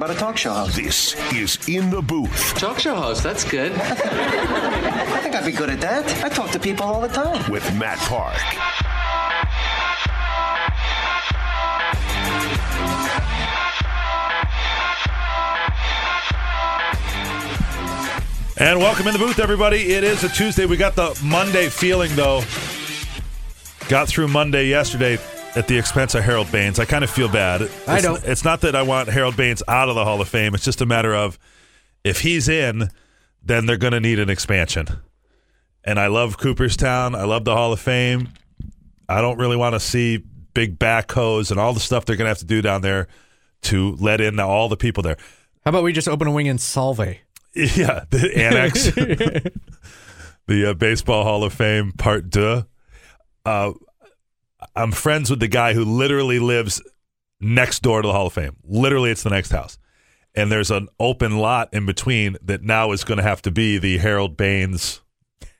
What about a talk show host? This is In the Booth Talk show host, that's good. I think I'd be good at that. I talk to people all the time. with Matt Park. And welcome in the booth, everybody. It is a Tuesday. We got the Monday feeling, though. Got through Monday yesterday at the expense of Harold Baines. I kind of feel bad. It's, I don't. It's not that I want Harold Baines out of the Hall of Fame. It's just a matter of if he's in, then they're going to need an expansion. And I love Cooperstown. I love the Hall of Fame. I don't really want to see big backhoes and all the stuff they're going to have to do down there to let in all the people there. How about we just open a wing in Salve? Yeah, the annex, the uh, Baseball Hall of Fame Part Deux. Uh, I'm friends with the guy who literally lives next door to the Hall of Fame. Literally, it's the next house, and there's an open lot in between that now is going to have to be the Harold Baines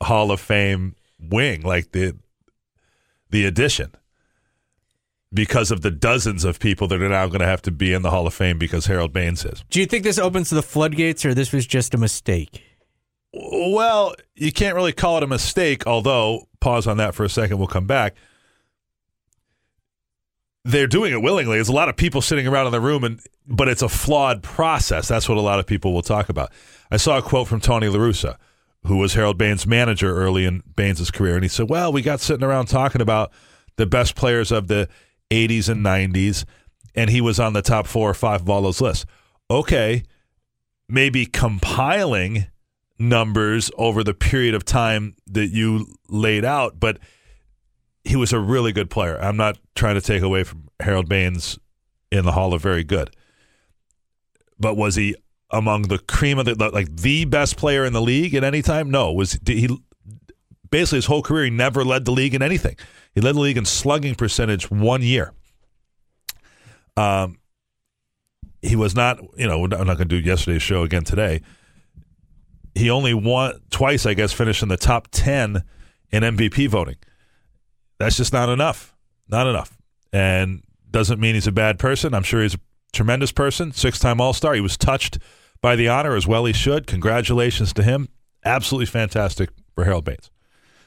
Hall of Fame wing, like the the addition. Because of the dozens of people that are now going to have to be in the Hall of Fame because Harold Baines is. Do you think this opens the floodgates or this was just a mistake? Well, you can't really call it a mistake, although, pause on that for a second, we'll come back. They're doing it willingly. There's a lot of people sitting around in the room, and but it's a flawed process. That's what a lot of people will talk about. I saw a quote from Tony LaRussa, who was Harold Baines' manager early in Baines' career, and he said, Well, we got sitting around talking about the best players of the 80s and 90s, and he was on the top four or five of all those lists. Okay, maybe compiling numbers over the period of time that you laid out, but he was a really good player. I'm not trying to take away from Harold Baines in the Hall of Very Good, but was he among the cream of the like the best player in the league at any time? No. Was he basically his whole career he never led the league in anything. He led the league in slugging percentage one year. Um, he was not. You know, I'm not going to do yesterday's show again today. He only won twice, I guess, finished in the top ten in MVP voting. That's just not enough. Not enough. And doesn't mean he's a bad person. I'm sure he's a tremendous person. Six time All Star. He was touched by the honor as well he should. Congratulations to him. Absolutely fantastic for Harold Baines.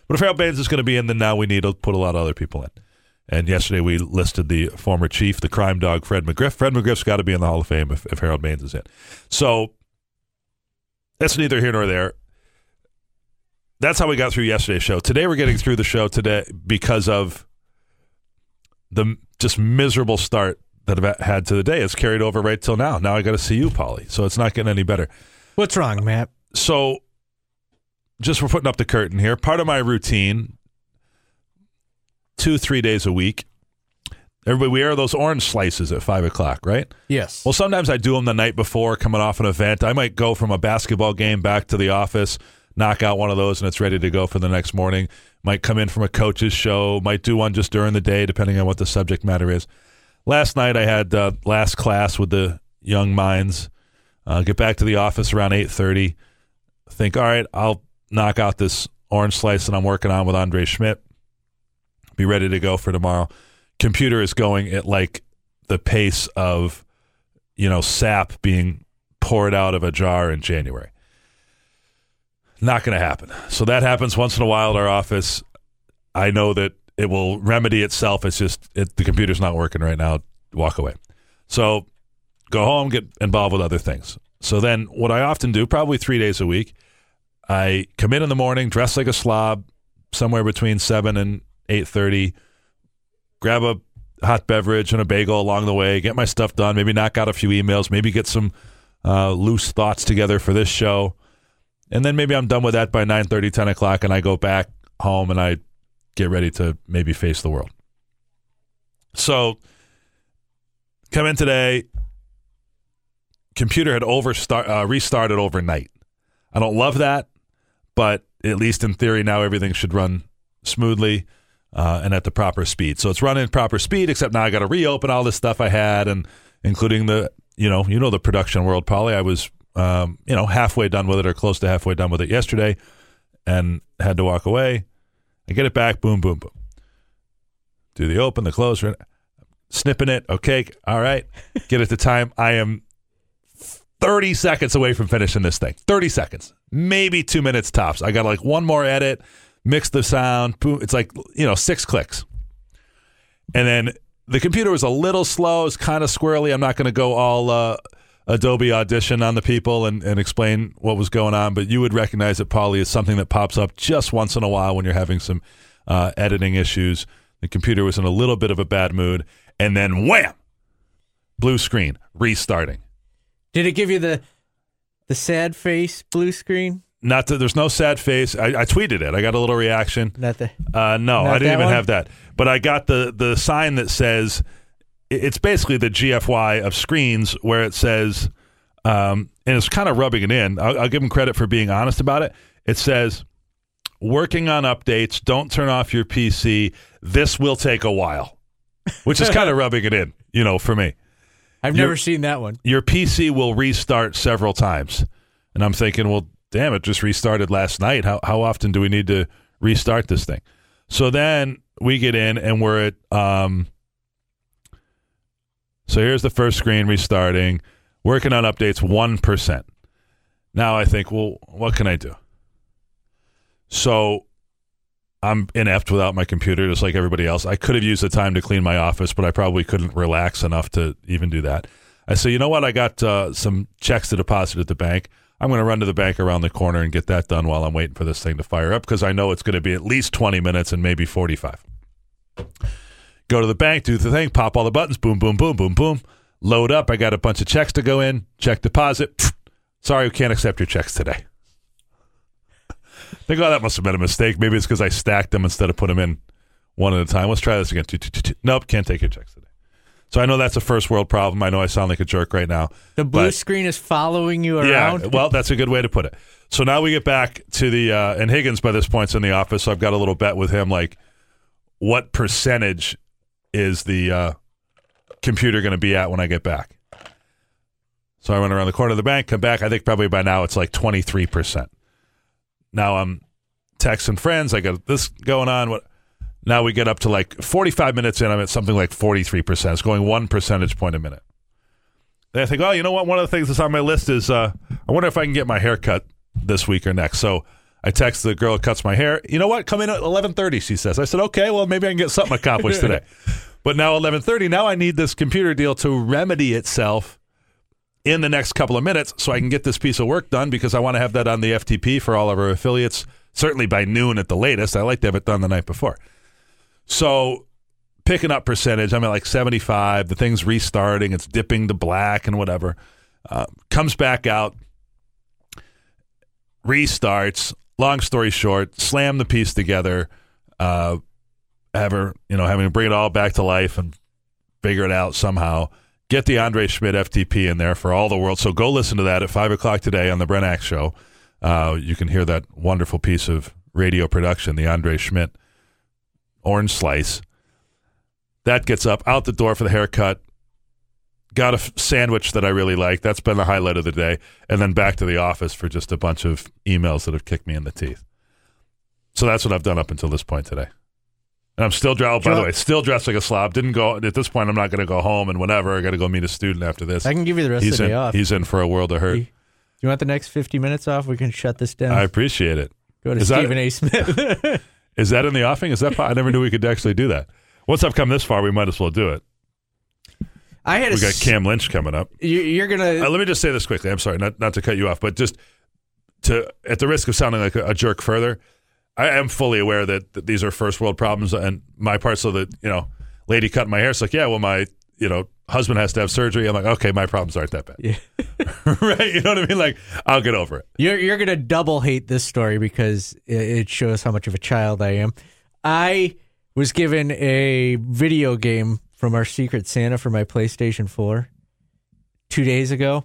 But if Harold Baines is going to be in, then now we need to put a lot of other people in. And yesterday we listed the former chief, the crime dog, Fred McGriff. Fred McGriff's got to be in the Hall of Fame if, if Harold Baines is in. So that's neither here nor there. That's how we got through yesterday's show. Today we're getting through the show today because of the just miserable start that I've had to the day. It's carried over right till now. Now I got to see you, Polly. So it's not getting any better. What's wrong, Matt? So just for putting up the curtain here, part of my routine, two, three days a week. Everybody, we air those orange slices at five o'clock, right? Yes. Well, sometimes I do them the night before, coming off an event. I might go from a basketball game back to the office, knock out one of those, and it's ready to go for the next morning. Might come in from a coach's show. Might do one just during the day, depending on what the subject matter is. Last night I had uh, last class with the young minds. Uh, get back to the office around eight thirty. Think, all right, I'll knock out this orange slice that I'm working on with Andre Szmyt. Be ready to go for tomorrow. Computer is going at like the pace of, you know, sap being poured out of a jar in January. Not going to happen. So that happens once in a while at our office. I know that it will remedy itself. It's just it, the computer's not working right now. Walk away. So go home, get involved with other things. So then, what I often do, probably three days a week, I come in in the morning, dress like a slob, somewhere between seven and eight thirty. Grab a hot beverage and a bagel along the way. Get my stuff done. Maybe knock out a few emails. Maybe get some uh, loose thoughts together for this show, and then maybe I'm done with that by 9, 10 o'clock, and I go back home and I get ready to maybe face the world. So, come in today. Computer had over uh, restarted overnight. I don't love that, but at least in theory, now everything should run smoothly uh, and at the proper speed. So it's running at proper speed, except now I got to reopen all this stuff I had, and including the you know you know the production world. Probably I was um, you know halfway done with it or close to halfway done with it yesterday, and had to walk away. I get it back, boom, boom, boom. Do the open, the close, snipping it. Okay, all right. Get it to time. I am 30 seconds away from finishing this thing. 30 seconds, maybe two minutes tops. I got like one more edit, mix the sound. Boom. It's like, you know, six clicks. And then the computer was a little slow. It's kind of squirrely. I'm not going to go all uh, Adobe Audition on the people and, and explain what was going on, but you would recognize it probably as something that pops up just once in a while when you're having some uh, editing issues. The computer was in a little bit of a bad mood. And then wham! Blue screen, restarting. Did it give you the the sad face blue screen? Not that there's no sad face. I, I tweeted it. I got a little reaction. Not the Uh, no, Not I didn't even one? have that. But I got the the sign that says it's basically the GFY of screens where it says, um, and it's kind of rubbing it in. I'll, I'll give them credit for being honest about it. It says, working on updates. Don't turn off your PC. This will take a while, which is kind of rubbing it in, you know, for me I've You're- never seen that one. your PC will restart several times. And I'm thinking, well, damn, it just restarted last night. How how often do we need to restart this thing? So then we get in and we're at um so here's the first screen restarting, working on updates 1%. Now I think, well, what can I do? So I'm inept without my computer, just like everybody else. I could have used the time to clean my office, but I probably couldn't relax enough to even do that. I say, you know what? I got uh, some checks to deposit at the bank. I'm going to run to the bank around the corner and get that done while I'm waiting for this thing to fire up because I know it's going to be at least 20 minutes and maybe 45. Go to the bank, do the thing, pop all the buttons, boom, boom, boom, boom, boom. Load up. I got a bunch of checks to go in. Check deposit. Sorry, we can't accept your checks today. Think, oh, that must have been a mistake. Maybe it's because I stacked them instead of put them in one at a time. Let's try this again. Nope, can't take your checks today. So I know that's a first world problem. I know I sound like a jerk right now. The blue but- screen is following you around. Yeah, well, that's a good way to put it. So now we get back to the uh, and Higgins by this point's in the office. So I've got a little bet with him, like what percentage is the uh, computer going to be at when I get back? So I run around the corner of the bank, come back. I think probably by now it's like twenty three percent. Now I'm texting friends. I got this going on. What? Now we get up to like forty five minutes in. I'm at something like forty three percent. It's going one percentage point a minute. Then I think, oh, you know what? One of the things that's on my list is uh, I wonder if I can get my hair cut this week or next. So I text the girl who cuts my hair. You know what? Come in at eleven thirty. She says. I said, okay. Well, maybe I can get something accomplished today. but now eleven thirty. Now I need this computer deal to remedy itself in the next couple of minutes, so I can get this piece of work done because I want to have that on the FTP for all of our affiliates. Certainly by noon at the latest. I like to have it done the night before. So picking up percentage. I'm at like 75. The thing's restarting. It's dipping to black and whatever. Uh, comes back out, restarts. Long story short, slam the piece together. Uh, have you know, having to bring it all back to life and figure it out somehow. Get the Andre Szmyt FTP in there for all the world. So go listen to that at five o'clock today on the Brent Axe Show. Uh, you can hear that wonderful piece of radio production, the Andre Szmyt Orange Slice. That gets up out the door for the haircut. Got a f- sandwich that I really like. That's been the highlight of the day. And then back to the office for just a bunch of emails that have kicked me in the teeth. So that's what I've done up until this point today. And I'm still dressed, by the way, still dressed like a slob. Didn't go, at this point, I'm not going to go home and whatever. I got to go meet a student after this. I can give you the rest he's of the in, day off. He's in for a world of hurt. You- you want the next 50 minutes off? We can shut this down. I appreciate it. Go to Is that- Stephen A. Smith. Is that in the offing? Is that? I never knew we could actually do that. Once I've come this far, we might as well do it. I had a We got s- Cam Lynch coming up. you- You're gonna. Uh, let me just say this quickly. I'm sorry, not not to cut you off, but just to at the risk of sounding like a, a jerk further, I am fully aware that, that these are first world problems, and my part. So that you know, lady cutting my hair, it's like, yeah, well, my you know husband has to have surgery. I'm like, okay, my problems aren't that bad, Yeah. right? You know what I mean? Like, I'll get over it. You're you're gonna double hate this story because it, it shows how much of a child I am. I was given a video game from our Secret Santa for my PlayStation 4 two days ago,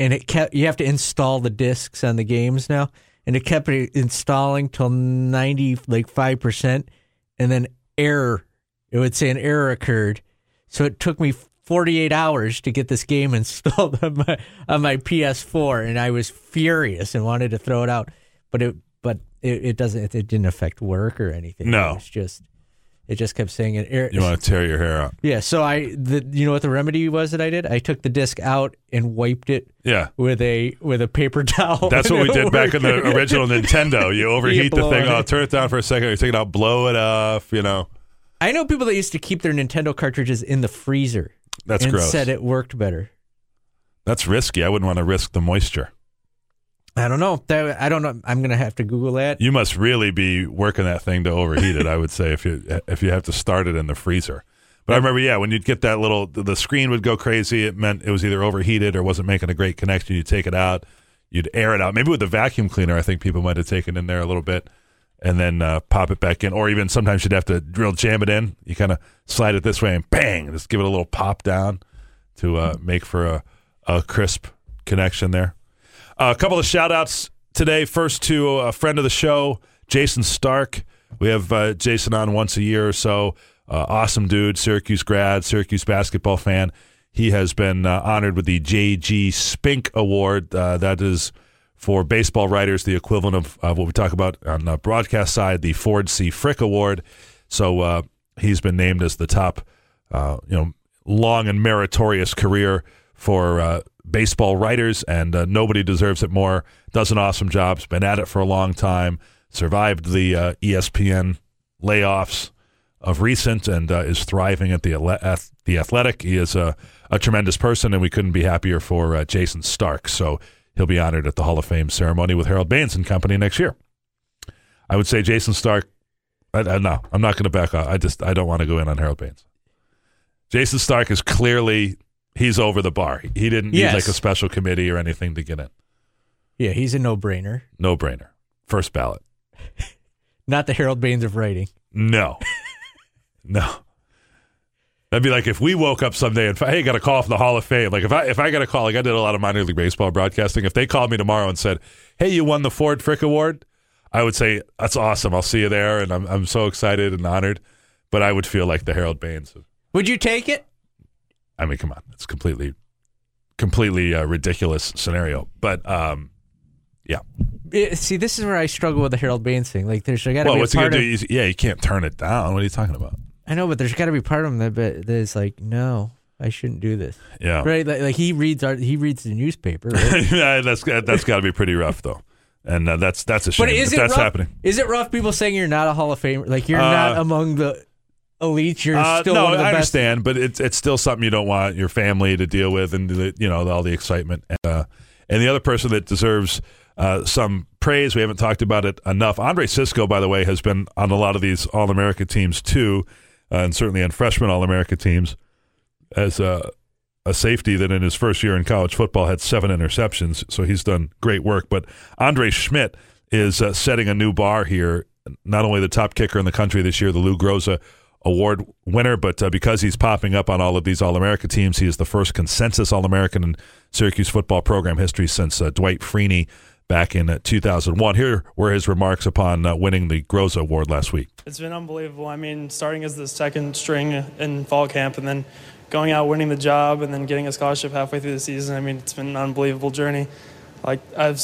and it kept. You have to install the discs on the games now, and it kept installing till ninety like five percent, and then error. It would say an error occurred, so it took me forty eight hours to get this game installed on my on my PS4, and I was furious and wanted to throw it out, but it but it, it doesn't it didn't affect work or anything. No. it's just it just kept saying it. Error. You want to tear your hair out? Yeah, so I the you know what the remedy was that I did? I took the disc out and wiped it Yeah. with a with a paper towel. That's what we did back in the original Nintendo. You overheat the thing. Oh, turn it down for a second. You take it out, blow it off. You know, I know people that used to keep their Nintendo cartridges in the freezer. That's and gross. Said it worked better. that's risky. I wouldn't want to risk the moisture. I don't know. I don't know. I'm gonna have to Google that. You must really be working that thing to overheat it. I would say if you if you have to start it in the freezer. But I remember, yeah, when you'd get that little, the screen would go crazy. It meant it was either overheated or wasn't making a great connection. You'd take it out, you'd air it out. Maybe with the vacuum cleaner, I think people might have taken in there a little bit, and then uh, pop it back in. Or even sometimes you'd have to drill jam it in. You kind of slide it this way and bang, just give it a little pop down to uh, make for a, a crisp connection there. Uh, a couple of shout outs today. First to a friend of the show, Jayson Stark. We have uh, Jayson on once a year or so. Uh, awesome dude, Syracuse grad, Syracuse basketball fan. He has been uh, honored with the J.G. Spink Award. Uh, that is for baseball writers, the equivalent of uh, what we talk about on the broadcast side, the Ford C. Frick Award. So uh, he's been named as the top, you know, long and meritorious career for baseball writers, and uh, nobody deserves it more. Does an awesome job. Has been at it for a long time. Survived the uh, ESPN layoffs of recent, and uh, is thriving at the at the Athletic. He is a, a tremendous person, and we couldn't be happier for uh, Jayson Stark. So he'll be honored at the Hall of Fame ceremony with Harold Baines and company next year. I would say Jayson Stark. I, I, no, I'm not going to back off. I just I don't want to go in on Harold Baines. Jayson Stark is clearly he's over the bar. He didn't need Yes. like a special committee or anything to get in. Yeah, he's a no brainer. No brainer. First ballot. Not the Harold Baines of writing. No. no. That'd be like if we woke up someday and hey, got a call from the Hall of Fame. Like if I if I got a call, like I did a lot of minor league baseball broadcasting. If they called me tomorrow and said, "Hey, you won the Ford Frick Award," I would say, "That's awesome. I'll see you there," and I'm I'm so excited and honored. But I would feel like the Harold Baines. Of, Would you take it? I mean, come on, it's completely, completely uh, ridiculous scenario. But um, yeah. Eh, See, this is where I struggle with the Harold Baines thing. Like, there's got to Well, be a what's he gonna of. do? Yeah, you can't turn it down. What are you talking about? I know, but there's got to be part of him that that is like, no, I shouldn't do this. Yeah. Right? Like, like he reads our, he reads the newspaper. Right? yeah, that's that's got to be pretty rough though, and uh, that's that's a shame. but is if it that's rough? happening. Is it rough? People saying you're not a Hall of Famer, like you're Uh, not among the elites. You're Uh, still no, one of the I best. understand, but it's it's still something you don't want your family to deal with, and the, you know all the excitement. And, uh, and the other person that deserves uh, some praise, we haven't talked about it enough. Andre Cisco, by the way, has been on a lot of these All America teams too, uh, and certainly on freshman All America teams as a a safety that in his first year in college football had seven interceptions. So he's done great work. But Andre Szmyt is uh, setting a new bar here. Not only the top kicker in the country this year, the Lou Groza Award winner, but uh, because he's popping up on all of these All America teams, he is the first consensus All American in Syracuse football program history since uh, Dwight Freeney back in uh, 2001. Here were his remarks upon uh, winning the Groza Award last week. It's been unbelievable. I mean, starting as the second string in fall camp and then going out winning the job and then getting a scholarship halfway through the season. I mean, it's been an unbelievable journey. Like I've,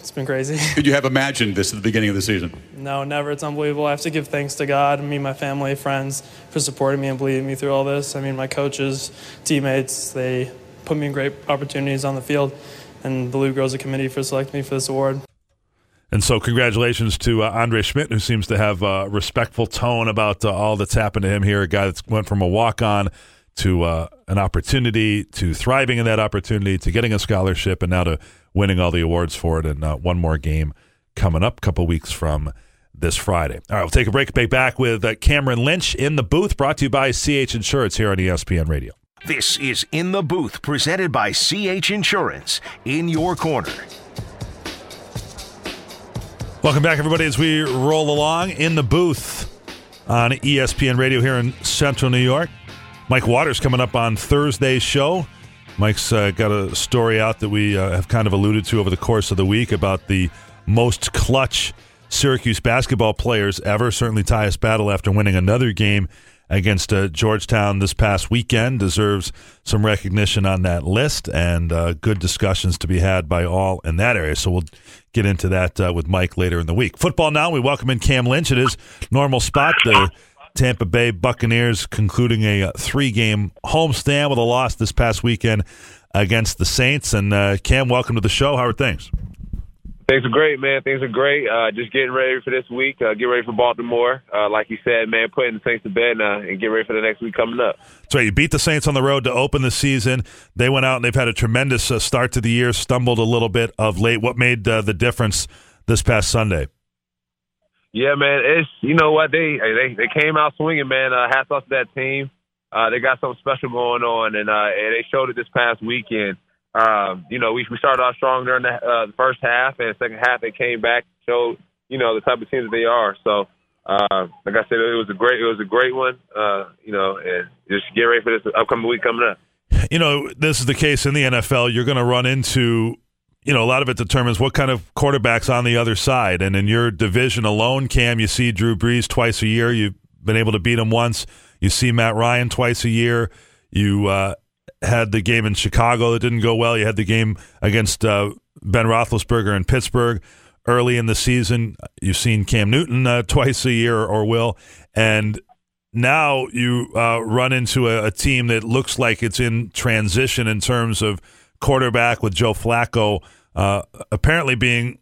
it's been crazy. Could you have imagined this at the beginning of the season? no, never. It's unbelievable. I have to give thanks to God and me, my family, friends for supporting me and believing me through all this. I mean, my coaches, teammates, they put me in great opportunities on the field, and the Lou Groza committee for selecting me for this award. And so, congratulations to uh, Andre Szmyt, who seems to have a respectful tone about uh, all that's happened to him here. A guy that's went from a walk on to uh, an opportunity, to thriving in that opportunity, to getting a scholarship, and now to winning all the awards for it. And uh, one more game coming up a couple weeks from this Friday. All right, we'll take a break. Be back with uh, Cameron Lynch in the booth, brought to you by CH Insurance here on ESPN Radio. This is In the Booth, presented by CH Insurance. In your corner. Welcome back, everybody, as we roll along in the booth on ESPN Radio here in Central New York. Mike Waters coming up on Thursday's show. Mike's uh, got a story out that we uh, have kind of alluded to over the course of the week about the most clutch Syracuse basketball players ever. Certainly, Tyus Battle, after winning another game against uh, Georgetown this past weekend, deserves some recognition on that list and uh, good discussions to be had by all in that area. So we'll get into that uh, with Mike later in the week. Football now, we welcome in Cam Lynch. It is normal spot. The Tampa Bay Buccaneers concluding a uh, three game homestand with a loss this past weekend against the Saints. And uh, Cam, welcome to the show. How are things? Things are great, man. Things are great. Uh, just getting ready for this week. Uh, get ready for Baltimore. Uh, like you said, man, putting the Saints to bed uh, and get ready for the next week coming up. So you beat the Saints on the road to open the season. They went out and they've had a tremendous uh, start to the year. Stumbled a little bit of late. What made uh, the difference this past Sunday? Yeah, man. It's you know what they they they came out swinging, man. Uh, hats off to that team. Uh, they got something special going on, and uh, and they showed it this past weekend. Um, you know, we we started off strong during the, uh, the first half, and second half they came back, showed you know the type of team that they are. So, uh, like I said, it was a great it was a great one. Uh, you know, and just get ready for this upcoming week coming up. You know, this is the case in the NFL. You're going to run into you know, a lot of it determines what kind of quarterbacks on the other side. And in your division alone, Cam, you see Drew Brees twice a year. You've been able to beat him once. You see Matt Ryan twice a year. You uh, had the game in Chicago that didn't go well. You had the game against uh, Ben Roethlisberger in Pittsburgh early in the season. You've seen Cam Newton uh, twice a year or will, and now you uh, run into a, a, team that looks like it's in transition in terms of quarterback with Joe Flacco uh, apparently being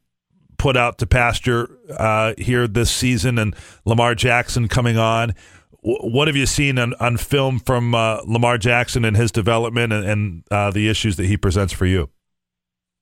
put out to pasture uh, here this season, and Lamar Jackson coming on what have you seen on, on film from uh, Lamar Jackson and his development and, and uh, the issues that he presents for you?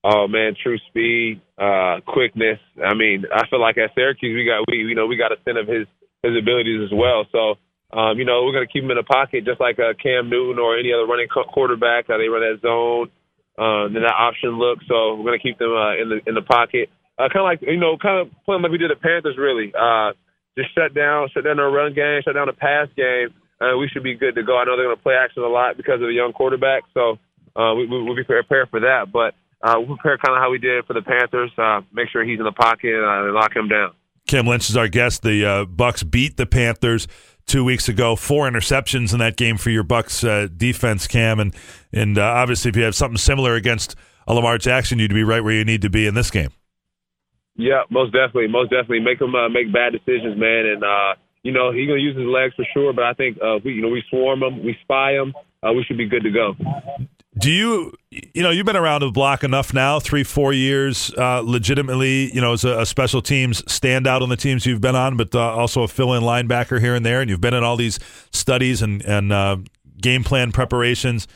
Oh man, true speed, uh, quickness. I mean, I feel like at Syracuse we got we you know we got a sense of his his abilities as well. So um, you know we're gonna keep him in the pocket just like uh, Cam Newton or any other running quarterback. Uh, they run that zone, uh, then that option look. So we're gonna keep them uh, in the in the pocket, uh, kind of like you know kind of playing like we did the Panthers really. Uh, just shut down, shut down our run game, shut down the pass game, and we should be good to go. I know they're going to play action a lot because of the young quarterback, so uh, we, we'll be prepared for that. But uh, we'll prepare kind of how we did for the Panthers. Uh, make sure he's in the pocket uh, and lock him down. Cam Lynch is our guest. The uh, Bucks beat the Panthers two weeks ago. Four interceptions in that game for your Bucks uh, defense, Cam, and and uh, obviously if you have something similar against a Lamar Jackson, you'd be right where you need to be in this game. Yeah, most definitely, most definitely. Make him uh, make bad decisions, man. And uh, you know he's gonna use his legs for sure. But I think uh, we, you know, we swarm him, we spy him. Uh, we should be good to go. Do you, you know, you've been around the block enough now, three, four years, uh, legitimately, you know, as a, a, special teams standout on the teams you've been on, but uh, also a fill-in linebacker here and there, and you've been in all these studies and and uh, game plan preparations.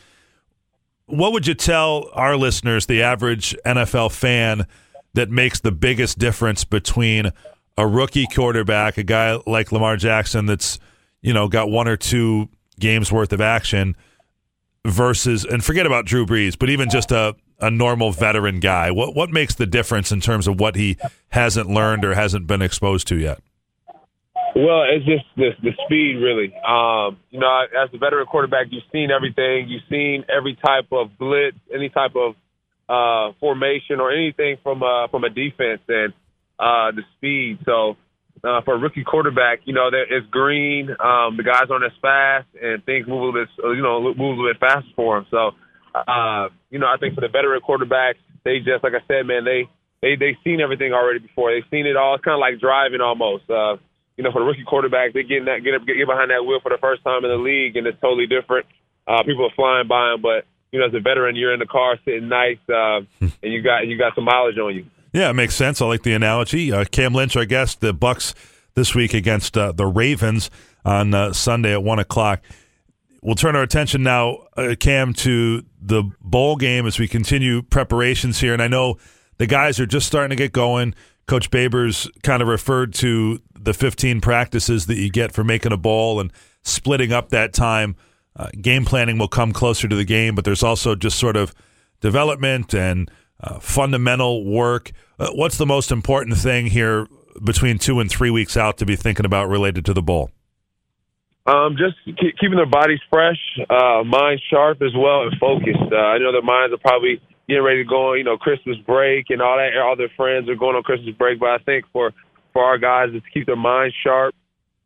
What would you tell our listeners, the average NFL fan? that makes the biggest difference between a rookie quarterback, a guy like Lamar Jackson that's, you know, got one or two games worth of action versus and forget about Drew Brees, but even just a, a normal veteran guy. What what makes the difference in terms of what he hasn't learned or hasn't been exposed to yet? Well, it's just the the speed, really. Um, you know, as a veteran quarterback, you've seen everything. You've seen every type of blitz, any type of uh, formation or anything from uh, from a defense and uh, the speed. So uh, for a rookie quarterback, you know, there, it's green. Um, the guys aren't as fast, and things move a little bit, you know, move a little bit faster for him. So, uh, you know, I think for the veteran quarterbacks, they just like I said, man, they they they seen everything already before. They've seen it all. It's kind of like driving almost. Uh, you know, for the rookie quarterback, they get that get get behind that wheel for the first time in the league, and it's totally different. Uh, people are flying by them, but you know, as a veteran, you're in the car sitting nice, uh, and you got you got some mileage on you. Yeah, it makes sense. I like the analogy. Uh, Cam Lynch, I guess the Bucks this week against uh, the Ravens on uh, Sunday at one o'clock. We'll turn our attention now, uh, Cam, to the bowl game as we continue preparations here. And I know the guys are just starting to get going. Coach Babers kind of referred to the 15 practices that you get for making a bowl and splitting up that time uh, game planning will come closer to the game, but there's also just sort of development and uh, fundamental work. Uh, what's the most important thing here between two and three weeks out to be thinking about related to the bowl? Um, just keeping their bodies fresh, uh, minds sharp as well, and focused. Uh, I know their minds are probably getting ready to go on, you know, Christmas break and all that. All their friends are going on Christmas break. But I think for for our guys is to keep their minds sharp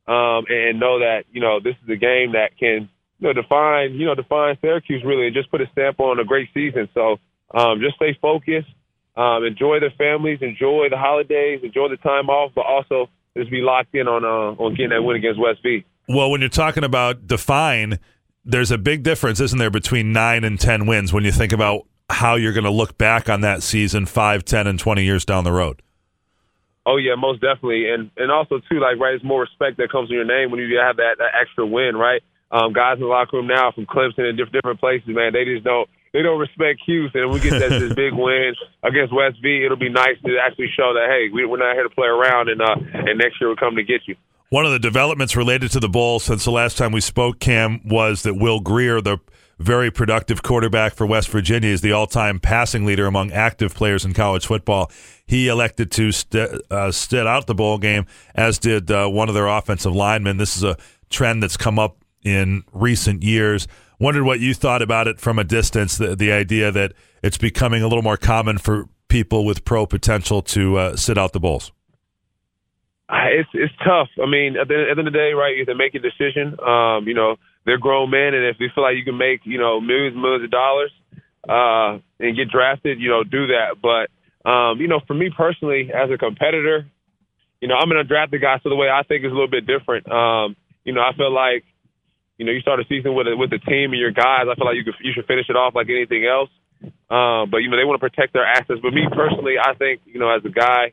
um, and know that you know this is a game that can you know define you know define Syracuse really and just put a stamp on a great season. So um, just stay focused, um, enjoy their families, enjoy the holidays, enjoy the time off, but also just be locked in on uh, on getting that win against West V. Well, when you're talking about define, there's a big difference, isn't there, between nine and ten wins when you think about how you're going to look back on that season five, ten, and twenty years down the road. Oh yeah, most definitely, and and also too, like right, it's more respect that comes in your name when you have that, that extra win, right? Um, guys in the locker room now from Clemson and different different places, man, they just don't they don't respect Houston. And we get that this big win against West V, it'll be nice to actually show that hey, we, we're not here to play around, and uh, and next year we're coming to get you. One of the developments related to the bowl since the last time we spoke, Cam, was that Will Grier, the very productive quarterback for West Virginia, is the all-time passing leader among active players in college football. He elected to st- uh, sit out the bowl game, as did uh, one of their offensive linemen. This is a trend that's come up in recent years. Wondered what you thought about it from a distance. The, the idea that it's becoming a little more common for people with pro potential to uh, sit out the bowls. It's it's tough. I mean, at the, at the end of the day, right? You have to make a decision. Um, you know, they're grown men, and if you feel like you can make you know millions, millions of dollars, uh, and get drafted, you know, do that. But um, you know, for me personally, as a competitor, you know, I'm an undrafted guy, so the way I think is a little bit different. Um, you know, I feel like, you know, you start a season with a, with the team and your guys. I feel like you could, you should finish it off like anything else. Um, but you know, they want to protect their assets. But me personally, I think, you know, as a guy,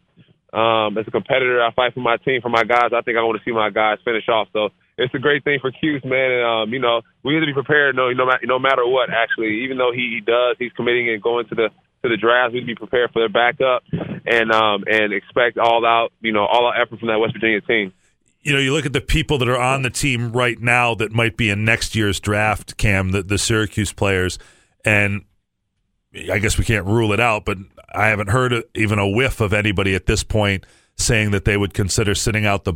um, as a competitor, I fight for my team, for my guys. I think I want to see my guys finish off. So it's a great thing for Cuse, man. And um, you know, we have to be prepared. No, no, no matter what. Actually, even though he, he does, he's committing and going to the to the draft. We'd be prepared for their backup and um, and expect all out, you know, all out effort from that West Virginia team. You know, you look at the people that are on the team right now that might be in next year's draft, Cam, the, the Syracuse players, and I guess we can't rule it out, but I haven't heard even a whiff of anybody at this point saying that they would consider sitting out the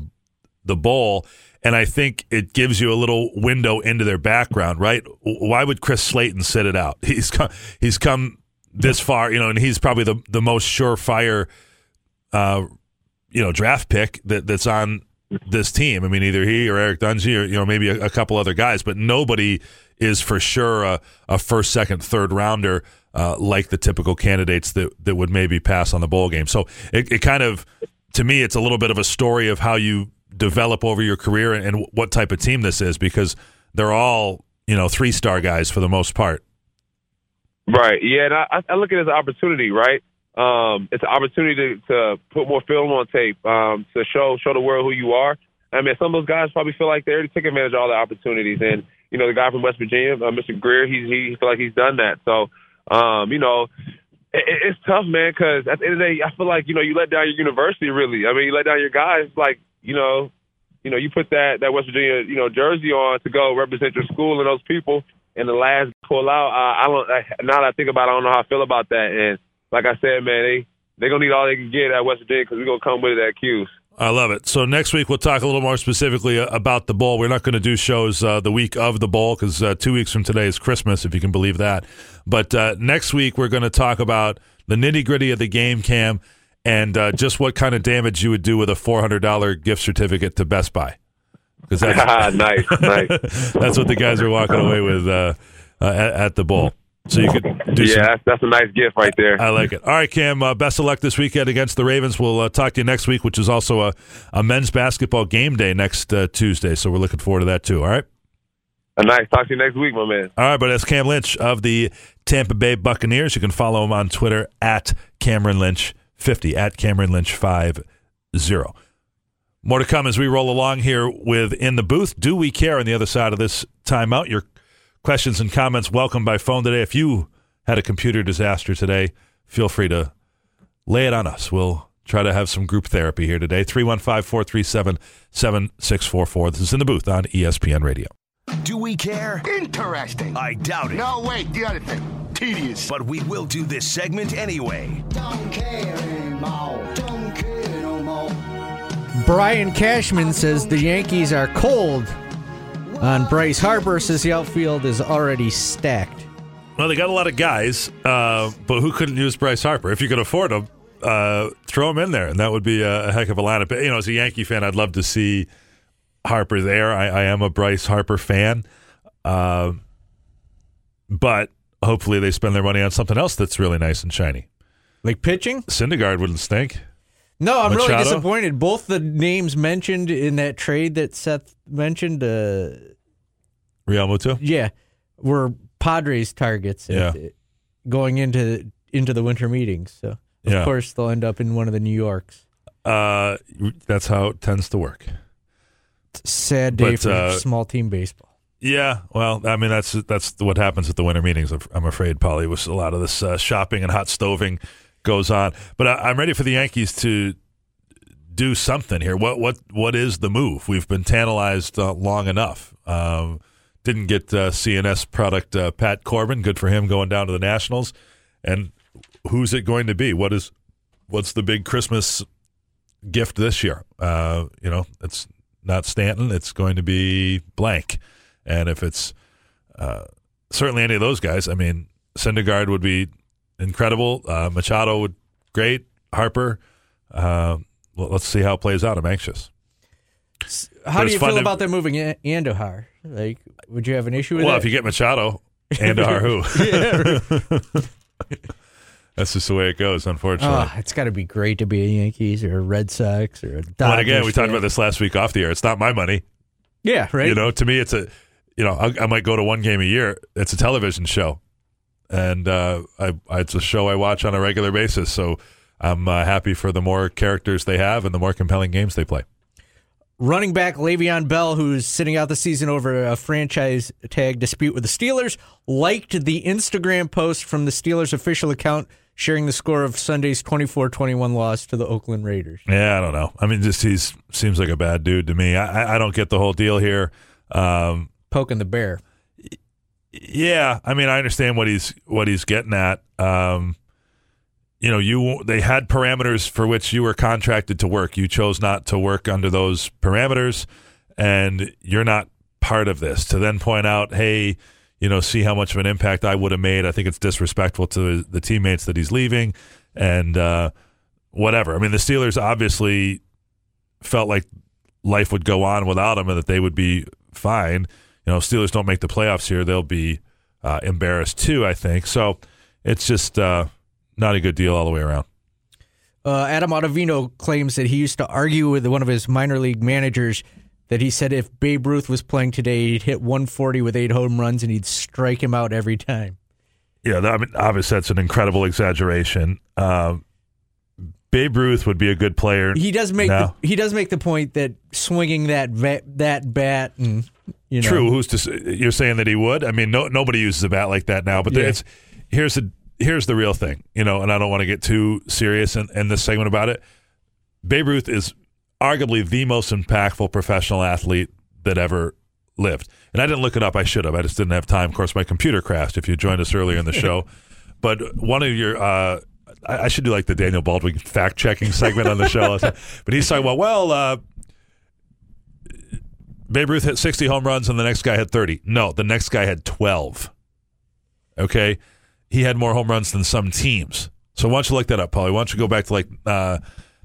the bowl. And I think it gives you a little window into their background, right? Why would Chris Slayton sit it out? He's come, he's come this far, you know, and he's probably the the most surefire, uh, you know, draft pick that that's on this team. I mean, either he or Eric Dungey or you know maybe a, a couple other guys, but nobody is for sure a, a first, second, third rounder uh, like the typical candidates that that would maybe pass on the bowl game. So it, it kind of, to me, it's a little bit of a story of how you develop over your career and, and what type of team this is because they're all you know three star guys for the most part. Right. Yeah, and I, I look at it as an opportunity, right? Um, it's an opportunity to, to put more film on tape, um, to show show the world who you are. I mean, some of those guys probably feel like they already took advantage of all the opportunities, and you know, the guy from West Virginia, uh, Mr. Grier, he's he feel like he's done that. So, um, you know, it, it's tough, man, because at the end of the day, I feel like you know you let down your university. Really, I mean, you let down your guys. Like, you know, you know, you put that that West Virginia, you know, jersey on to go represent your school and those people, and the last pull out. Uh, I don't. Now that I think about, it, I don't know how I feel about that. And like I said, man, they they're gonna need all they can get at West Virginia because we're gonna come with it at Cuse. I love it. So next week we'll talk a little more specifically about the bowl. We're not going to do shows uh, the week of the bowl because uh, two weeks from today is Christmas, if you can believe that. But uh, next week we're going to talk about the nitty gritty of the game, Cam, and uh, just what kind of damage you would do with a four hundred dollar gift certificate to Best Buy. Because that's nice, nice. that's what the guys are walking away with uh, uh, at, at the bowl. So you could do yeah, some, that's, that's a nice gift right there. I like it. All right, Cam. Uh, best of luck this weekend against the Ravens. We'll uh, talk to you next week, which is also a, a men's basketball game day next uh, Tuesday. So we're looking forward to that too. All right. A nice. Talk to you next week, my man. All right, but that's Cam Lynch of the Tampa Bay Buccaneers. You can follow him on Twitter at Cameron Lynch fifty at Cameron Lynch five zero. More to come as we roll along here with in the booth. Do we care on the other side of this timeout? Your questions and comments welcome by phone today. If you had a computer disaster today, feel free to lay it on us. We'll try to have some group therapy here today. 315 437 7644. This is in the booth on ESPN Radio. Do we care? Interesting. I doubt it. No, wait, the other thing. Tedious. But we will do this segment anyway. Don't care anymore. Don't care no more. Brian Cashman says the Yankees are cold on Bryce Harper says the outfield is already stacked. Well, they got a lot of guys, uh, but who couldn't use Bryce Harper? If you could afford him, uh, throw him in there, and that would be a, a heck of a lineup. You know, as a Yankee fan, I'd love to see Harper there. I, I am a Bryce Harper fan, uh, but hopefully they spend their money on something else that's really nice and shiny. Like pitching? Syndergaard wouldn't stink. No, I'm really disappointed. Both the names mentioned in that trade that Seth mentioned, uh, Realmuto. yeah, were Padres targets. Yeah. at- going into into the winter meetings. So of Yeah. course they'll end up in one of the New Yorks. Uh, that's how it tends to work. Sad day But, for uh, small team baseball. Yeah, well, I mean that's that's what happens at the winter meetings. I'm afraid, Polly, was a lot of this uh, shopping and hot stoving goes on. But I, I'm ready for the Yankees to do something here. What what what is the move? We've been tantalized uh, long enough. Um, didn't get uh, CNS product uh, Pat Corbin. Good for him going down to the Nationals. And who's it going to be? What is what's the big Christmas gift this year? Uh, you know, it's not Stanton. It's going to be blank. And if it's uh, certainly any of those guys, I mean, Syndergaard would be incredible. Uh, Machado great. Harper. Uh, well, let's see how it plays out. I'm anxious. How do you feel to- about them moving A- Andujar? Like, would you have an issue with it? Well, that? if you get Machado and Har who, that's just the way it goes. Unfortunately. Ah, it's got to be great to be a Yankees or a Red Sox or a Dodgers. But again, we talked about this last week off the air. It's not my money. Yeah, right. You know, to me, it's a, you know, I, I might go to one game a year. It's a television show, and uh, I, it's a show I watch on a regular basis. So I'm uh, happy for the more characters they have and the more compelling games they play. Running back Le'Veon Bell, who's sitting out the season over a franchise tag dispute with the Steelers, liked the Instagram post from the Steelers official account sharing the score of Sunday's 24-21 loss to the Oakland Raiders. Yeah, I don't know. I mean, just he seems like a bad dude to me. I, I- don't get the whole deal here. Um, Poking the bear. Yeah, I mean, I understand what he's what he's getting at. Um, you know, you they had parameters for which you were contracted to work. You chose not to work under those parameters, and you're not part of this. To then point out, hey, you know, see how much of an impact I would have made. I think it's disrespectful to the teammates that he's leaving, and uh, whatever. I mean, the Steelers obviously felt like life would go on without him and that they would be fine. You know, Steelers don't make the playoffs here, they'll be uh, embarrassed too. I think so. It's just uh, not a good deal all the way around. Uh, Adam Ottavino claims that he used to argue with one of his minor league managers that he said if Babe Ruth was playing today, he'd hit 140 with eight home runs and he'd strike him out every time. Yeah, that, I mean, obviously that's an incredible exaggeration. Um, Babe Ruth would be a good player. He does make now. the, he does make the point that swinging that va- that bat and you know True. Who's to? You're saying that he would? I mean, no, nobody uses a bat like that now. But Yeah. it's here's the here's the real thing, you know. And I don't want to get too serious in, in this segment about it. Babe Ruth is arguably the most impactful professional athlete that ever lived. And I didn't look it up. I should have. I just didn't have time. Of course, my computer crashed. If you joined us earlier in the show, but one of your. Uh, I I should do like the Daniel Baldwin fact checking segment on the show. But he's talking about, well, uh, Babe Ruth hit 60 home runs and the next guy had 30. No, the next guy had 12. Okay? He had more home runs than some teams. So why don't you look that up, Paulie? Why don't you go back to like uh,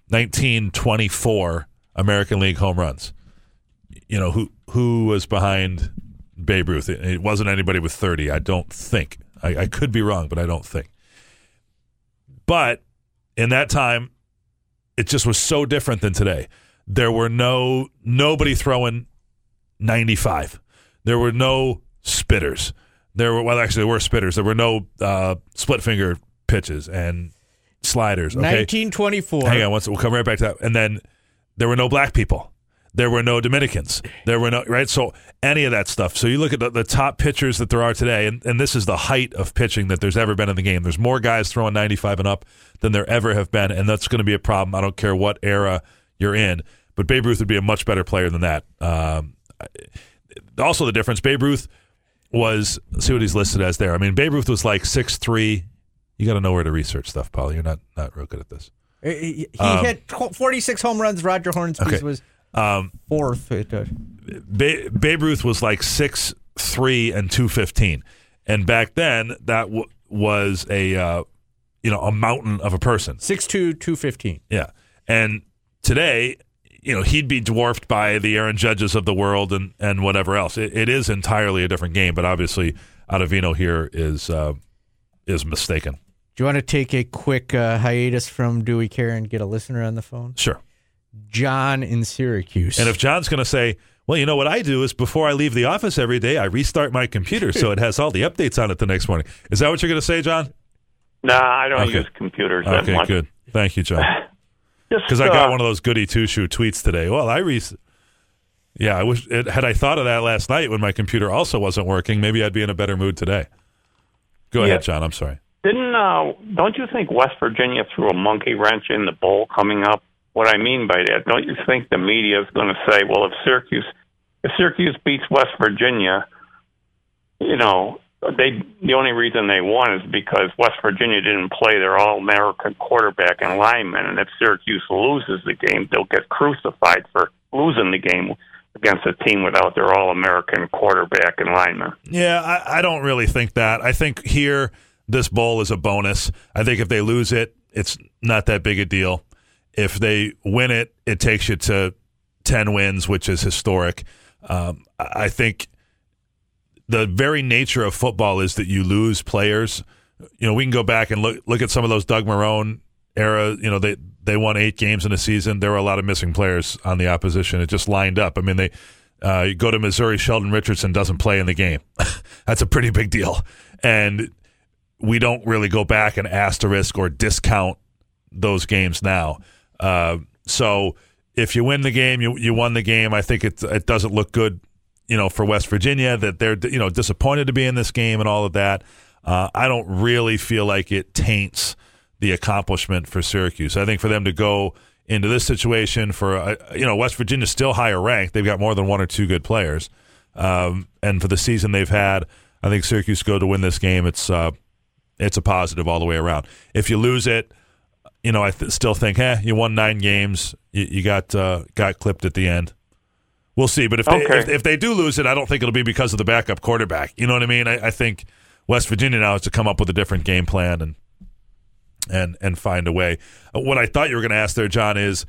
1924 American League home runs? You know, who who was behind Babe Ruth? It, it wasn't anybody with 30, I don't think. I, I could be wrong, but I don't think. But in that time, it just was so different than today. There were no nobody throwing 95. There were no spitters. There were well, actually, there were spitters. There were no uh, split finger pitches and sliders. Okay, 1924. hang on, once we'll come right back to that. And then there were no black people. There were no Dominicans. There were no right. So any of that stuff. So you look at the, the top pitchers that there are today, and, and this is the height of pitching that there's ever been in the game. There's more guys throwing 95 and up than there ever have been, and that's going to be a problem. I don't care what era you're in, but Babe Ruth would be a much better player than that. Um, also, the difference: Babe Ruth was let's see what he's listed as there. I mean, Babe Ruth was like six three. You got to know where to research stuff, Paul. You're not not real good at this. He, he Um, hit 46 home runs. Roger Hornsby Okay. was Um, fourth. Uh, ba- Babe Ruth was like six three and two fifteen, and back then that w- was a uh, you know a mountain of a person. Six two two fifteen. Yeah, and today, you know, he'd be dwarfed by the Aaron Judges of the world and and whatever else. It, it is entirely a different game, but obviously, Ottavino here is uh, is mistaken. Do you want to take a quick uh, hiatus from Do We Care and get a listener on the phone? Sure. John in Syracuse. And if John's going to say, well, you know what I do is before I leave the office every day, I restart my computer so it has all the updates on it the next morning. Is that what you're going to say, John? Nah, I don't Okay. use computers that Okay, much. good. Thank you, John. Because I got one of those goody two shoe tweets today. Well, I re. Yeah, I wish it, had I thought of that last night when my computer also wasn't working. Maybe I'd be in a better mood today. Go Yeah. ahead, John. I'm sorry. Didn't uh, don't you think West Virginia threw a monkey wrench in the bowl coming up? What I mean by that, don't you think the media is going to say, well, if Syracuse if Syracuse beats West Virginia, you know, they the only reason they won is because West Virginia didn't play their All American quarterback and lineman, and if Syracuse loses the game, they'll get crucified for losing the game against a team without their All American quarterback and lineman. Yeah, I, I don't really think that. I think here this bowl is a bonus. I think if they lose it, it's not that big a deal. If they win it, it takes you to ten wins, which is historic. Um, I I think the very nature of football is that you lose players. You know, we can go back and look look at some of those Doug Marrone era. You know, they they won eight games in a season. There were a lot of missing players on the opposition. It just lined up. I mean, they uh, you go to Missouri. Sheldon Richardson doesn't play in the game. That's a pretty big deal, and we don't really go back and asterisk or discount those games now. Uh, so if you win the game, you you won the game. I think it it doesn't look good, you know, for West Virginia that they're you know disappointed to be in this game and all of that. Uh, I don't really feel like it taints the accomplishment for Syracuse. I think for them to go into this situation for uh, you know West Virginia's still higher ranked. They've got more than one or two good players, um, and for the season they've had, I think Syracuse go to win this game. It's uh, it's a positive all the way around. If you lose it, you know I th- still think, hey, you won nine games, you, you got uh, got clipped at the end. We'll see, but if they Okay. if, if they do lose it, I don't think it'll be because of the backup quarterback. You know what I mean? I, I think West Virginia now has to come up with a different game plan and and and find a way. Uh, What I thought you were going to ask there, John, is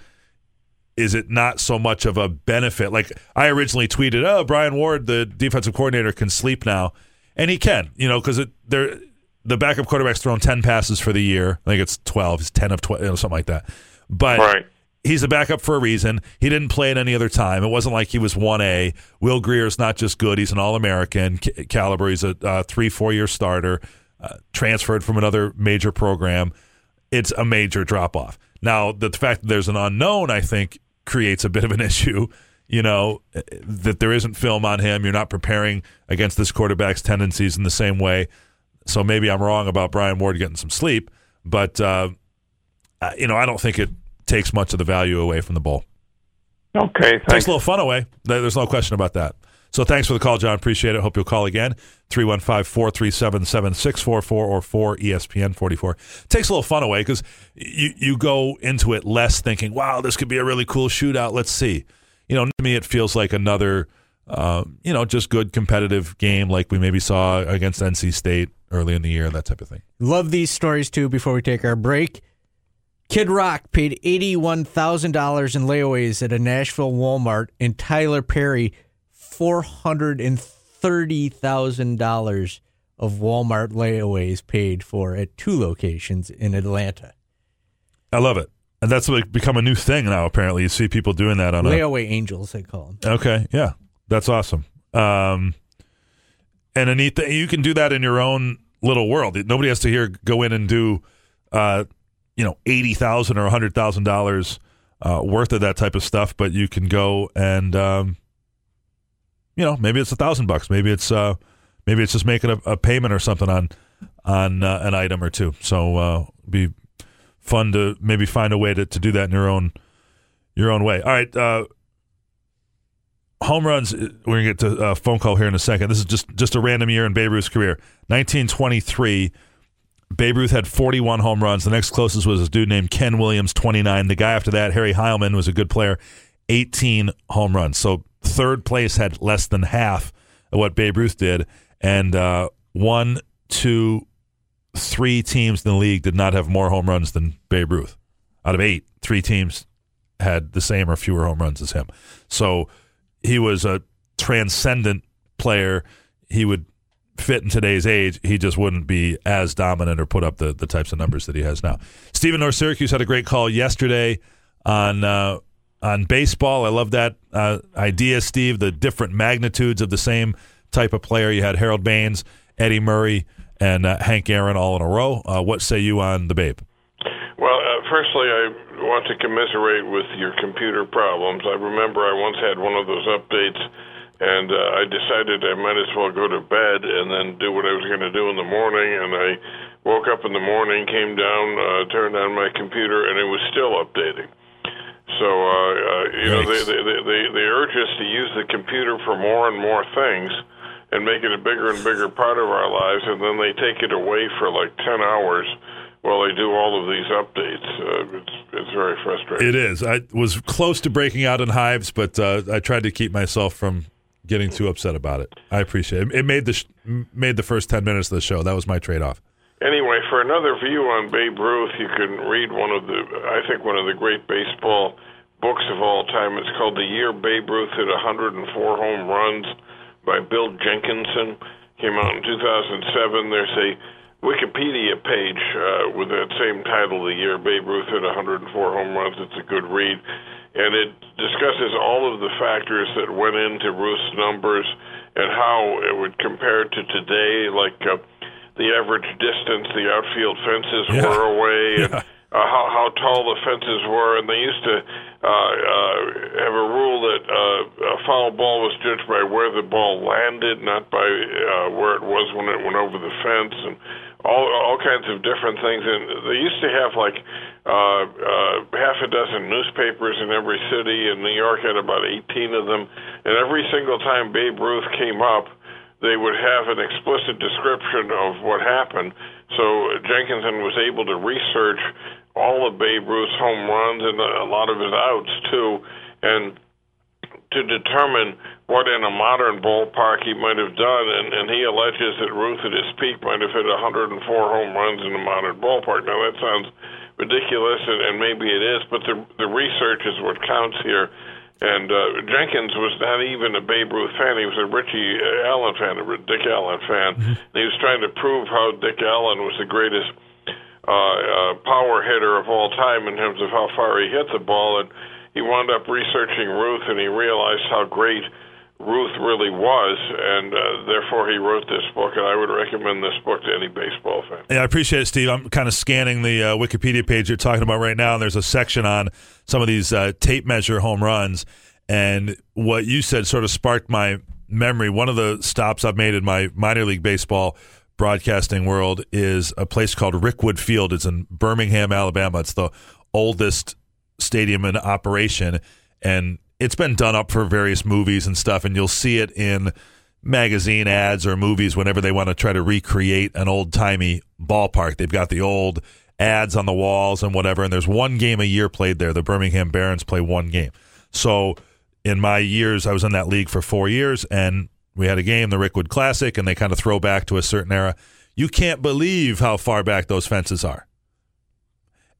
is it not so much of a benefit? Like I originally tweeted, "Oh, Brian Ward, the defensive coordinator, can sleep now," and he can, you know, because they're the backup quarterback's thrown ten passes for the year. I think it's twelve. He's ten of twelve, you know, something like that. But Right. He's a backup for a reason. He didn't play at any other time. It wasn't like he was one A. Will Grier's not just good; he's an All American ca- caliber. He's a uh, three, four year starter, uh, transferred from another major program. It's a major drop off. Now, the fact that there's an unknown, I think, creates a bit of an issue. You know eh, that there isn't film on him. You're not preparing against this quarterback's tendencies in the same way. So maybe I'm wrong about Brian Ward getting some sleep, but uh, uh, you know I don't think it takes much of the value away from the bowl. Okay, Takes a little fun away. There's no question about that. So thanks for the call, John. Appreciate it. Hope you'll call again. 315 437 7644 or 4 ESPN 44. Takes a little fun away because you, you go into it less thinking, wow, this could be a really cool shootout. Let's see. You know, to me, it feels like another, um, you know, just good competitive game like we maybe saw against NC State early in the year, that type of thing. Love these stories too. Before we take our break, Kid Rock paid eighty-one thousand dollars in layaways at a Nashville Walmart, and Tyler Perry four hundred and thirty thousand dollars of Walmart layaways paid for at two locations in Atlanta. I love it. And that's become a new thing now, apparently. You see people doing that on a. Layaway angels, they call them. Okay, yeah, that's awesome. Um, and a neat thing, you can do that in your own little world. Nobody has to here go in and do, uh, you know, eighty thousand or a hundred thousand dollars uh, worth of that type of stuff. But you can go and, um, you know, maybe it's a thousand bucks. Maybe it's uh, maybe it's just making a, a payment or something on on uh, an item or two. So uh, be fun to maybe find a way to, to do that in your own your own way. All right. Uh, home runs. uh, We're gonna get to a phone call here in a second. This is just just a random year in Babe Ruth's career. 1923. Babe Ruth had 41 home runs. The next closest was a dude named Ken Williams, 29. The guy after that, Harry Heilmann, was a good player, 18 home runs. So third place had less than half of what Babe Ruth did. And uh, one, two, three teams in the league did not have more home runs than Babe Ruth. Out of eight, three teams had the same or fewer home runs as him. So he was a transcendent player. He would fit in today's age. He just wouldn't be as dominant or put up the, the types of numbers that he has now. Stephen North Syracuse had a great call yesterday on uh, on baseball. I love that uh, idea, Steve. The different magnitudes of the same type of player. You had Harold Baines, Eddie Murray, and uh, Hank Aaron all in a row. Uh, what say you on the Babe? Well, uh, firstly, I want to commiserate with your computer problems. I remember I once had one of those updates, and uh, I decided I might as well go to bed and then do what I was going to do in the morning. And I woke up in the morning, came down, uh, turned on my computer, and it was still updating. So, uh, uh, you know, they, they, they, they urge us to use the computer for more and more things and make it a bigger and bigger part of our lives, and then they take it away for like 10 hours while they do all of these updates. Uh, it's, it's very frustrating. It is. I was close to breaking out in hives, but uh, I tried to keep myself from getting too upset about it. I appreciate it. It made the sh- made the first ten minutes of the show. That was my trade off. Anyway, for another view on Babe Ruth, you can read one of the, I think, one of the great baseball books of all time. It's called The Year Babe Ruth Hit 104 Home Runs by Bill Jenkinson. Came out in 2007. There's a Wikipedia page uh, with that same title, The Year Babe Ruth Hit 104 Home Runs. It's a good read. And it discusses all of the factors that went into Ruth's numbers and how it would compare to today, like uh, the average distance the outfield fences Yeah. were away and Yeah. uh, how, how tall the fences were. And they used to uh, uh, have a rule that uh, a foul ball was judged by where the ball landed, not by uh, where it was when it went over the fence, and all all kinds of different things. And they used to have like uh, uh, half a dozen newspapers in every city, and New York had about 18 of them. And every single time Babe Ruth came up, they would have an explicit description of what happened. So Jenkinson was able to research all of Babe Ruth's home runs and a lot of his outs too, and to determine what in a modern ballpark he might have done. And, and he alleges that Ruth at his peak might have hit 104 home runs in a modern ballpark. Now that sounds ridiculous, and, and maybe it is, but the the research is what counts here. And uh, Jenkins was not even a Babe Ruth fan; he was a Richie Allen fan, a Dick Allen fan. And he was trying to prove how Dick Allen was the greatest uh, uh, power hitter of all time in terms of how far he hit the ball. And he wound up researching Ruth, and he realized how great Ruth really was, and uh, therefore he wrote this book. And I would recommend this book to any baseball fan. Yeah, I appreciate it, Steve. I'm kind of scanning the uh, Wikipedia page you're talking about right now, and there's a section on some of these uh, tape measure home runs. And what you said sort of sparked my memory. One of the stops I've made in my minor league baseball broadcasting world is a place called Rickwood Field. It's in Birmingham, Alabama. It's the oldest stadium in operation, and it's been done up for various movies and stuff. And you'll see it in magazine ads or movies whenever they want to try to recreate an old timey ballpark. They've got the old ads on the walls and whatever. And there's one game a year played there. The Birmingham Barons play one game. So in my years, I was in that league for four years, and we had a game, the Rickwood Classic, and they kind of throw back to a certain era. You can't believe how far back those fences are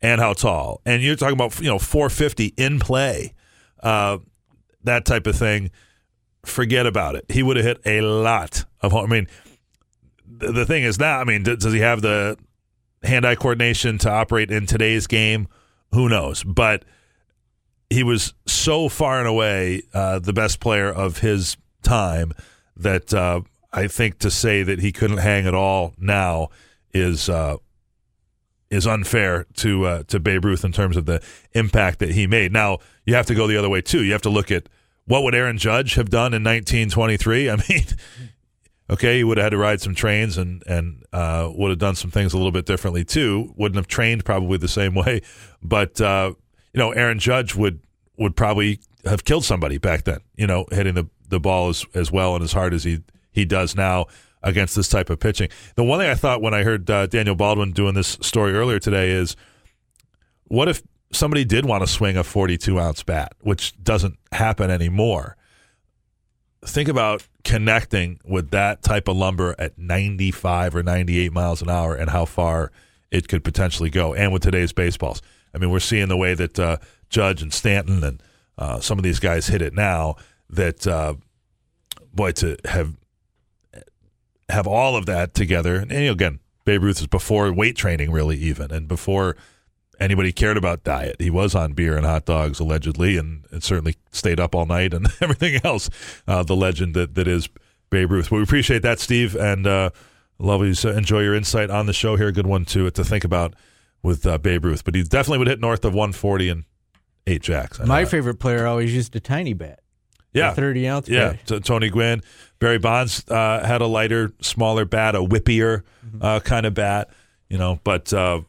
and how tall. And you're talking about, you know, 450 in play, uh, that type of thing. Forget about it. He would have hit a lot of home. I mean, the, the thing is now, I mean, does, he have the hand eye coordination to operate in today's game? Who knows? But he was so far and away uh, the best player of his time that uh, I think to say that he couldn't hang at all now is uh, is unfair to uh, to Babe Ruth in terms of the impact that he made. Now you have to go the other way too. You have to look at what would Aaron Judge have done in 1923. I mean, okay, he would have had to ride some trains and and uh, would have done some things a little bit differently too. Wouldn't have trained probably the same way, but uh, you know, Aaron Judge would would probably have killed somebody back then. You know, hitting the the ball as as well and as hard as he he does now against this type of pitching. The one thing I thought when I heard uh, Daniel Baldwin doing this story earlier today is, what if somebody did want to swing a 42 ounce bat, which doesn't happen anymore? think about connecting with that type of lumber at 95 or 98 miles an hour and how far it could potentially go. And with today's baseballs, I mean, we're seeing the way that uh, Judge and Stanton and uh, some of these guys hit it now. That uh, boy, to have have all of that together, and, again, Babe Ruth is before weight training, really, even, and before anybody cared about diet. He was on beer and hot dogs allegedly, and, and certainly stayed up all night and everything else. Uh, the legend that, that is Babe Ruth. Well, we appreciate that, Steve, and uh, love you. So enjoy your insight on the show here. Good one to to think about with uh, Babe Ruth, but he definitely would hit north of 140 and eight jacks. I My favorite player always used a tiny bat. Yeah, 30 ounce Yeah. T- Tony Gwynn, Barry Bonds uh, had a lighter, smaller bat, a whippier Mm-hmm. uh, kind of bat. You know, but uh,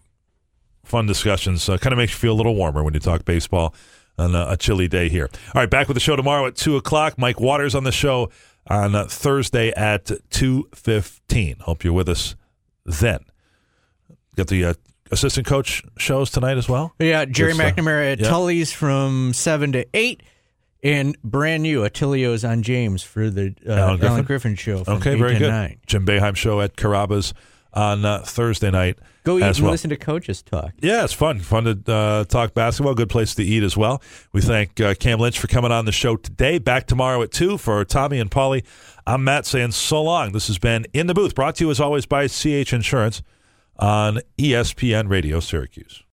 fun discussions. Uh, kind of makes you feel a little warmer when you talk baseball on a, a chilly day here. All right, back with the show tomorrow at two o'clock. Mike Waters on the show on uh, Thursday at two fifteen. Hope you're with us then. Got the uh, assistant coach shows tonight as well. Yeah, Gerry. McNamara at Yeah. Tully's from 7 to 8. And brand new, Attilio's on James for the uh, Allen Allen, Griffin? Griffin. show Okay, 8 very good. 9. Jim Boeheim show at Carrabba's on uh, Thursday night. Go eat and well. listen to coaches talk. Yeah, it's fun. Fun to uh, talk basketball. Good place to eat as well. We thank uh, Cam Lynch for coming on the show today. Back tomorrow at 2 for Tommy and Polly. I'm Matt saying so long. This has been In the Booth, brought to you as always by CH Insurance on ESPN Radio Syracuse.